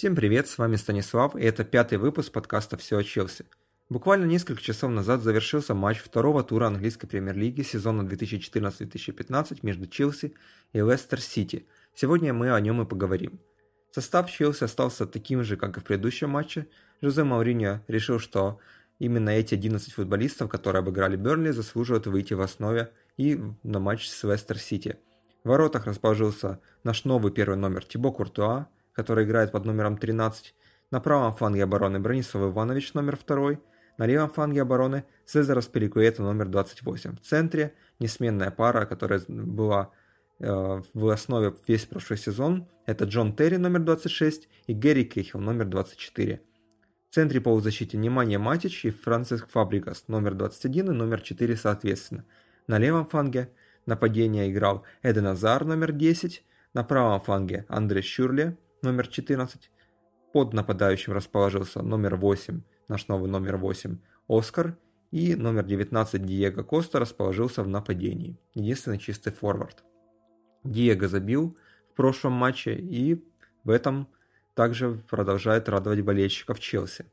Всем привет, с вами Станислав, и это пятый выпуск подкаста «Все о Челси». Буквально несколько часов назад завершился матч второго тура английской премьер-лиги сезона 2014-2015 между Челси и Лестер Сити. Сегодня мы о нем и поговорим. Состав Челси остался таким же, как и в предыдущем матче. Жозе Мауриньо решил, что именно эти 11 футболистов, которые обыграли Бернли, заслуживают выйти в основе и на матч с Лестер Сити. В воротах расположился наш новый первый номер Тибо Куртуа, который играет под номером 13. На правом фланге обороны Бронислав Иванович номер 2. На левом фланге обороны Цезарас Пеликуэта номер 28. В центре несменная пара, которая была э, в основе весь прошлый сезон. Это Джон Терри номер 26 и Гэри Кейхилл номер 24. В центре полузащиты Немания Матич и Франциск Фабригас номер 21 и номер 4 соответственно. На левом фланге нападения играл Эден Азар номер 10, на правом фланге Андре Шюрле номер 14, под нападающим расположился номер 8 наш новый номер 8 Оскар, и номер 19 Диего Коста расположился в нападении. Единственный чистый форвард. Диего забил в прошлом матче и в этом также продолжает радовать болельщиков Челси.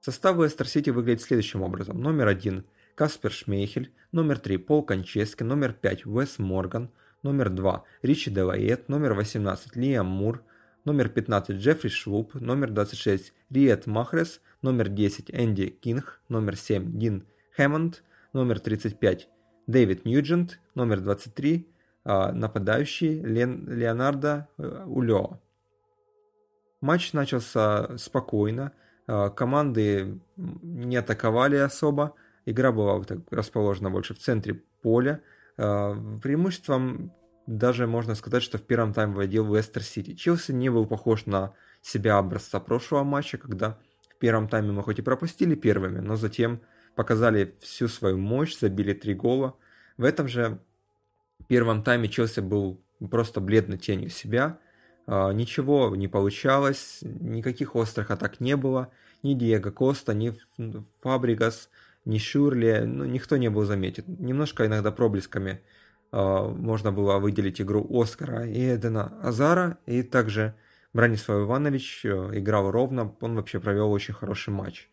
Состав Лестер Сити выглядит следующим образом. Номер 1 Каспер Шмейхель, номер 3 Пол Кончески, номер 5 Уэс Морган, номер 2 Ричи Делаэт, номер 18 Лиам Мур, номер 15 Джеффри Шлуп, номер 26 Риет Махрес, номер 10 Энди Кинг, номер 7 Дин Хэммонд, номер 35 Дэвид Ньюджент, номер 23 а, нападающий Лен, Леонардо э, Улео. Матч начался спокойно, а, команды не атаковали особо, игра была расположена больше в центре поля. А, преимуществом даже можно сказать, что в первом тайме вводил Лестер Сити. Челси не был похож на себя образца прошлого матча, когда в первом тайме мы хоть и пропустили первыми, но затем показали всю свою мощь, забили три гола. В этом же первом тайме Челси был просто бледной тенью себя. А, ничего не получалось, никаких острых атак не было. Ни Диего Коста, ни Фабригас, ни Шурли, ну, никто не был заметен. Немножко иногда проблесками можно было выделить игру Оскара и Эдена Азара, и также Бранислав Иванович э, играл ровно, он вообще провел очень хороший матч.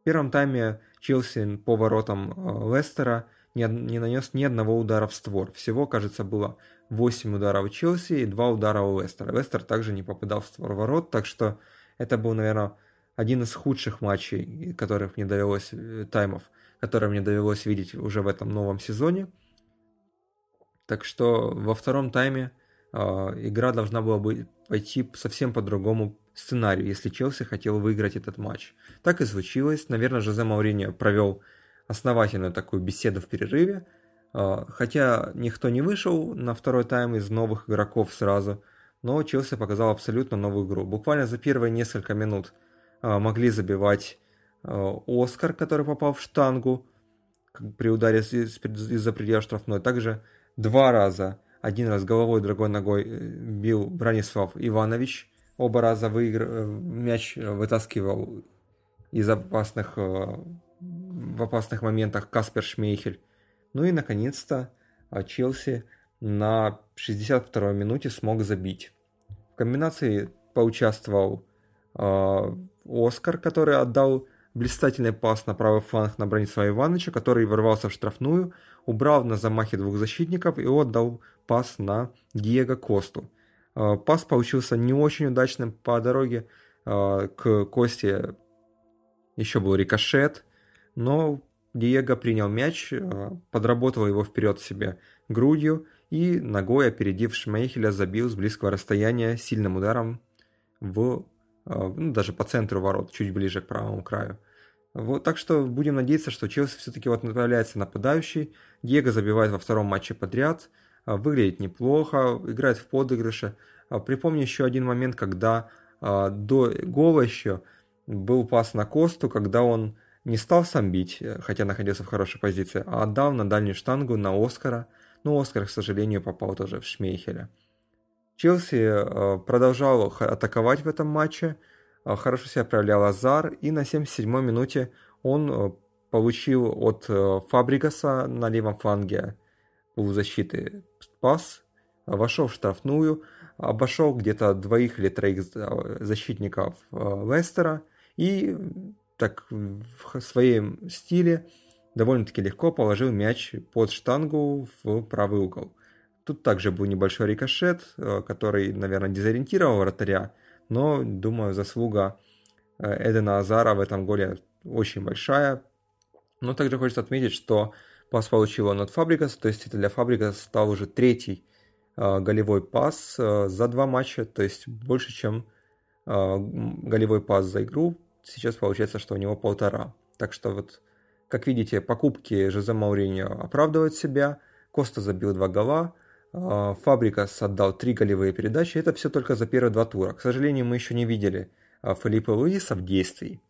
В первом тайме Челси по воротам э, Лестера не, не нанес ни одного удара в створ. Всего, кажется, было 8 ударов Челси и 2 удара у Лестера. Лестер также не попадал в створ ворот, так что это был, наверное, один из худших матчей, которых мне довелось, э, таймов, которые мне довелось видеть уже в этом новом сезоне – так что во втором тайме э, игра должна была бы пойти совсем по другому сценарию, если Челси хотел выиграть этот матч. Так и случилось. Наверное, Жозе Мауриньо провел основательную такую беседу в перерыве. Э, хотя никто не вышел на второй тайм из новых игроков сразу, но Челси показал абсолютно новую игру. Буквально за первые несколько минут э, могли забивать Оскар, который попал в штангу при ударе из-за предела штрафной. Также два раза, один раз головой, другой ногой э, бил Бранислав Иванович, оба раза выигр... Э, мяч вытаскивал из опасных, э, в опасных моментах Каспер Шмейхель. Ну и, наконец-то, Челси на 62-й минуте смог забить. В комбинации поучаствовал э, Оскар, который отдал блистательный пас на правый фланг на Бронислава Ивановича, который ворвался в штрафную, убрал на замахе двух защитников и отдал пас на Диего Косту. А, пас получился не очень удачным по дороге а, к Косте. Еще был рикошет, но Диего принял мяч, а, подработал его вперед себе грудью и ногой, опередив Шмейхеля, забил с близкого расстояния сильным ударом в ну, даже по центру ворот, чуть ближе к правому краю. Вот, так что будем надеяться, что Челси все-таки вот направляется нападающий. Диего забивает во втором матче подряд. А, выглядит неплохо, играет в подыгрыше. А, припомню еще один момент, когда до гола еще был пас на Косту, когда он не стал сам бить, э, хотя находился в хорошей позиции, а отдал на дальнюю штангу на Оскара. Но Оскар, к сожалению, попал тоже в Шмейхеля. Челси э, продолжал атаковать в этом матче, э, хорошо себя проявлял Азар, и на 77-й минуте он э, получил от Фабригаса на левом фланге полузащиты пас, вошел в штрафную, обошел где-то двоих или троих защитников Лестера. И так в своем стиле довольно-таки легко положил мяч под штангу в правый угол. Тут также был небольшой рикошет, э, который, наверное, дезориентировал вратаря, но, думаю, заслуга э, Эдена Азара в этом голе очень большая. Но также хочется отметить, что пас получил он от Фабрикаса, то есть это для Фабрикаса стал уже третий э, голевой пас за два матча, то есть больше, чем голевой пас за игру. Сейчас получается, что у него полтора. Так что вот, как видите, покупки Жозе Мауриньо оправдывают себя. Коста забил два гола, а, Фабрикас отдал три голевые передачи. Это все только за первые два тура. К сожалению, мы еще не видели а, Филиппа Луиса в действии.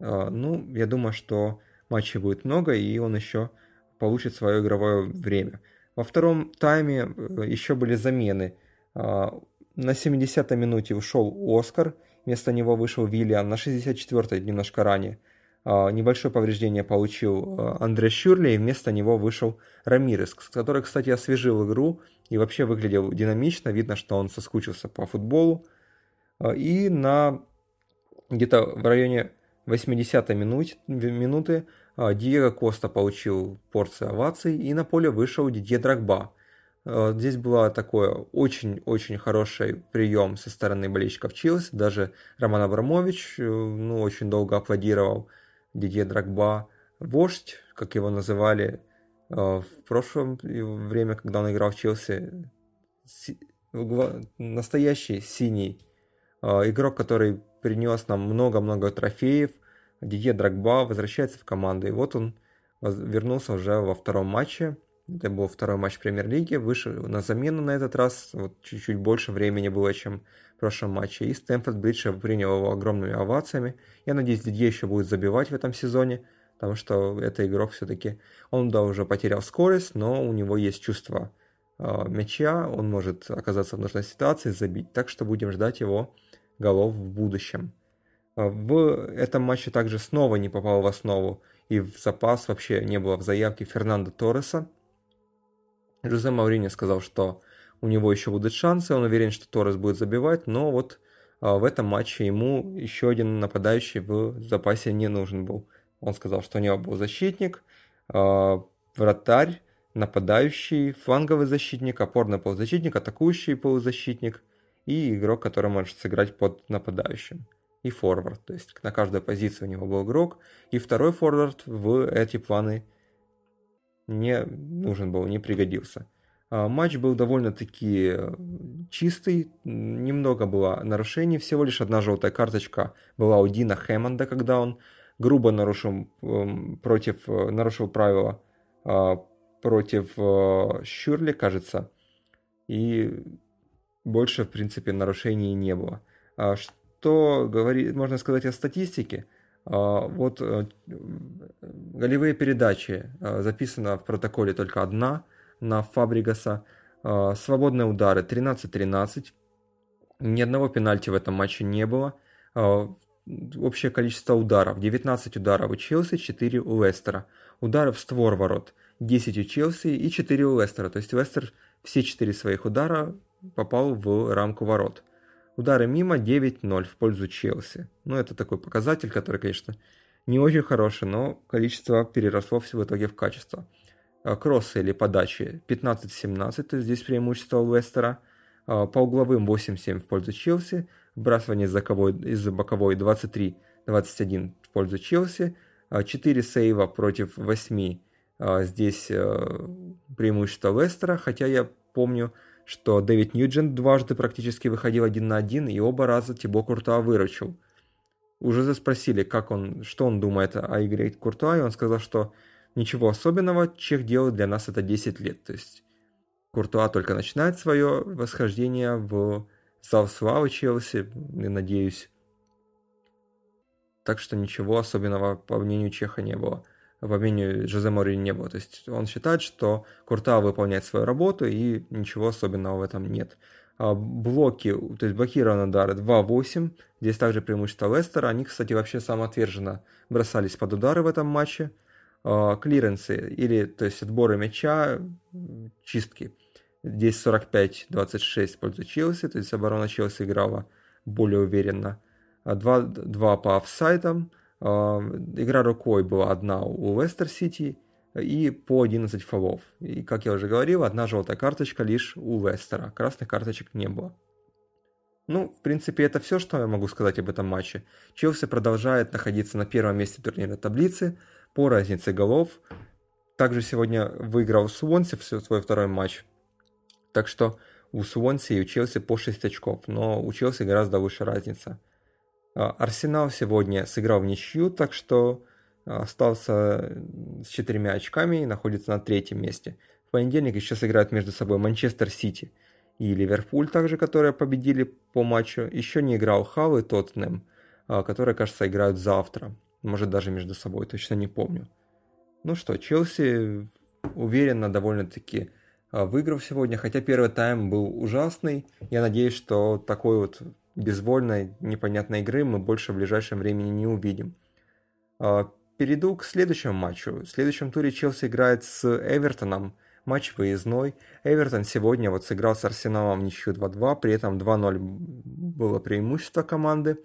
А, ну, я думаю, что матчей будет много, и он еще получит свое игровое время. Во втором тайме э, еще были замены. На 70-й минуте ушел Оскар, вместо него вышел Виллиан, на 64-й немножко ранее – небольшое повреждение получил а, Андре Щурли, и вместо него вышел Рамирес, который, кстати, освежил игру и вообще выглядел динамично, видно, что он соскучился по футболу. А, и на где-то в районе 80-й минут, минуты Диего Коста получил порцию оваций, и на поле вышел Дидье Драгба. Здесь был такой очень-очень хороший прием со стороны болельщиков Челси, даже Роман Абрамович э, ну, очень долго аплодировал Дидье Драгба, вождь, как его называли э, в прошлом время, когда он играл в Челси, настоящий синий э, игрок, который принес нам много-много трофеев. Дидье Драгба возвращается в команду, и вот он вернулся уже во втором матче. Это был второй матч премьер-лиги, вышел на замену на этот раз, вот чуть-чуть больше времени было, чем в прошлом матче. И Стэнфорд Бридж принял его огромными овациями. Я надеюсь, Дидье еще будет забивать в этом сезоне, потому что это игрок все-таки... Он, да, уже потерял скорость, но у него есть чувство э, мяча, он может оказаться в нужной ситуации, забить. Так что будем ждать его голов в будущем. А, в этом матче также снова не попал в основу и в запас вообще не было в заявке Фернандо Торреса. Жозе Маурини сказал, что у него еще будут шансы, он уверен, что Торрес будет забивать, но вот а, в этом матче ему еще один нападающий в запасе не нужен был. Он сказал, что у него был защитник, а, вратарь, нападающий, фланговый защитник, опорный полузащитник, атакующий полузащитник и игрок, который может сыграть под нападающим. И форвард, то есть на каждой позиции у него был игрок. И второй форвард в эти планы не нужен был, не пригодился. А, матч был довольно-таки э, чистый, немного было нарушений, всего лишь одна желтая карточка была у Дина Хэммонда, когда он грубо нарушил эм, против, э, нарушил правила а, против э, Щурли, кажется, и больше, в принципе, нарушений не было. А что говорит, можно сказать о статистике? Вот голевые передачи записано в протоколе только одна – на Фабригаса. А, свободные удары 13-13. Ни одного пенальти в этом матче не было. А, общее количество ударов 19 ударов у Челси, 4 у Лестера. Ударов в створ ворот 10 у Челси и 4 у Лестера. То есть Лестер все 4 своих удара попал в рамку ворот. Удары мимо 9-0 в пользу Челси. Ну, это такой показатель, который, конечно, не очень хороший, но количество переросло все в итоге в качество. Э, кроссы или подачи 15-17, то есть здесь преимущество Лестера. Э, по угловым 8-7 в пользу Челси. Вбрасывание из боковой, из боковой 23-21 в пользу Челси. 4 э, сейва против 8 здесь преимущество Лестера, хотя я помню, что Дэвид Ньюджент дважды практически выходил один на один, и оба раза Тибо Куртуа выручил. Уже спросили, как он, что он думает о игре Куртуа, и он сказал, что Ничего особенного, Чех делает для нас это 10 лет. То есть Куртуа только начинает свое восхождение в зал славы Челси, надеюсь. Так что ничего особенного по мнению Чеха не было. По мнению Жозе Мори не было. То есть он считает, что Куртуа выполняет свою работу и ничего особенного в этом нет. А блоки, то есть блокированные удары 2-8. Здесь также преимущество Лестера. Они, кстати, вообще самоотверженно бросались под удары в этом матче. А, клиренсы или то есть отборы мяча, чистки. Здесь 45-26 в пользу Челси, то есть оборона Челси играла более уверенно. 2-2 а по офсайдам. А, игра рукой была одна у Лестер Сити и по 11 фолов. И, как я уже говорил, одна желтая карточка лишь у Лестера. Красных карточек не было. Ну, в принципе, это все, что я могу сказать об этом матче. Челси продолжает находиться на первом месте турнирной таблицы по разнице голов. Также сегодня выиграл Суонси в свой второй матч. Так что у Суонси и у Челси по 6 очков, но у Челси гораздо выше разница. А, Арсенал сегодня сыграл в ничью, так что а, остался с четырьмя очками и находится на третьем месте. В понедельник еще сыграют между собой Манчестер Сити и Ливерпуль, также которые победили по матчу. Еще не играл Хал и Тоттенхэм, а, которые, кажется, играют завтра. Может, даже между собой, точно не помню. Ну что, Челси уверенно довольно-таки выиграл сегодня, хотя первый тайм был ужасный. Я надеюсь, что такой вот безвольной, непонятной игры мы больше в ближайшем времени не увидим. А, перейду к следующему матчу. В следующем туре Челси играет с Эвертоном. Матч выездной. Эвертон сегодня вот сыграл с Арсеналом в ничью 2-2, при этом 2-0 было преимущество команды.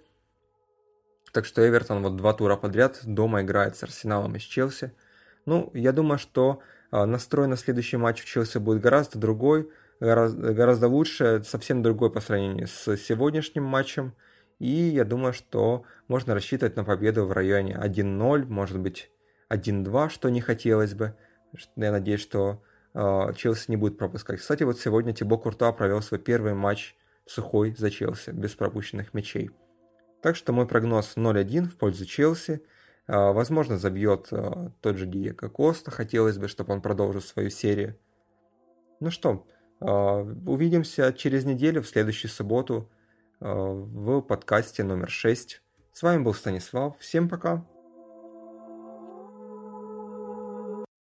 Так что Эвертон вот два тура подряд дома играет с Арсеналом и с Челси. Ну, я думаю, что а, настрой на следующий матч у Челси будет гораздо другой гораздо, гораздо лучше, совсем другой по сравнению с сегодняшним матчем. И я думаю, что можно рассчитывать на победу в районе 1-0, может быть 1-2, что не хотелось бы. Я надеюсь, что э, Челси не будет пропускать. Кстати, вот сегодня Тибо Курта провел свой первый матч сухой за Челси, без пропущенных мячей. Так что мой прогноз 0-1 в пользу Челси. Э, возможно, забьет э, тот же Диего Коста. Хотелось бы, чтобы он продолжил свою серию. Ну что, увидимся через неделю, в следующую субботу, а, в подкасте номер 6. С вами был Станислав. Всем пока.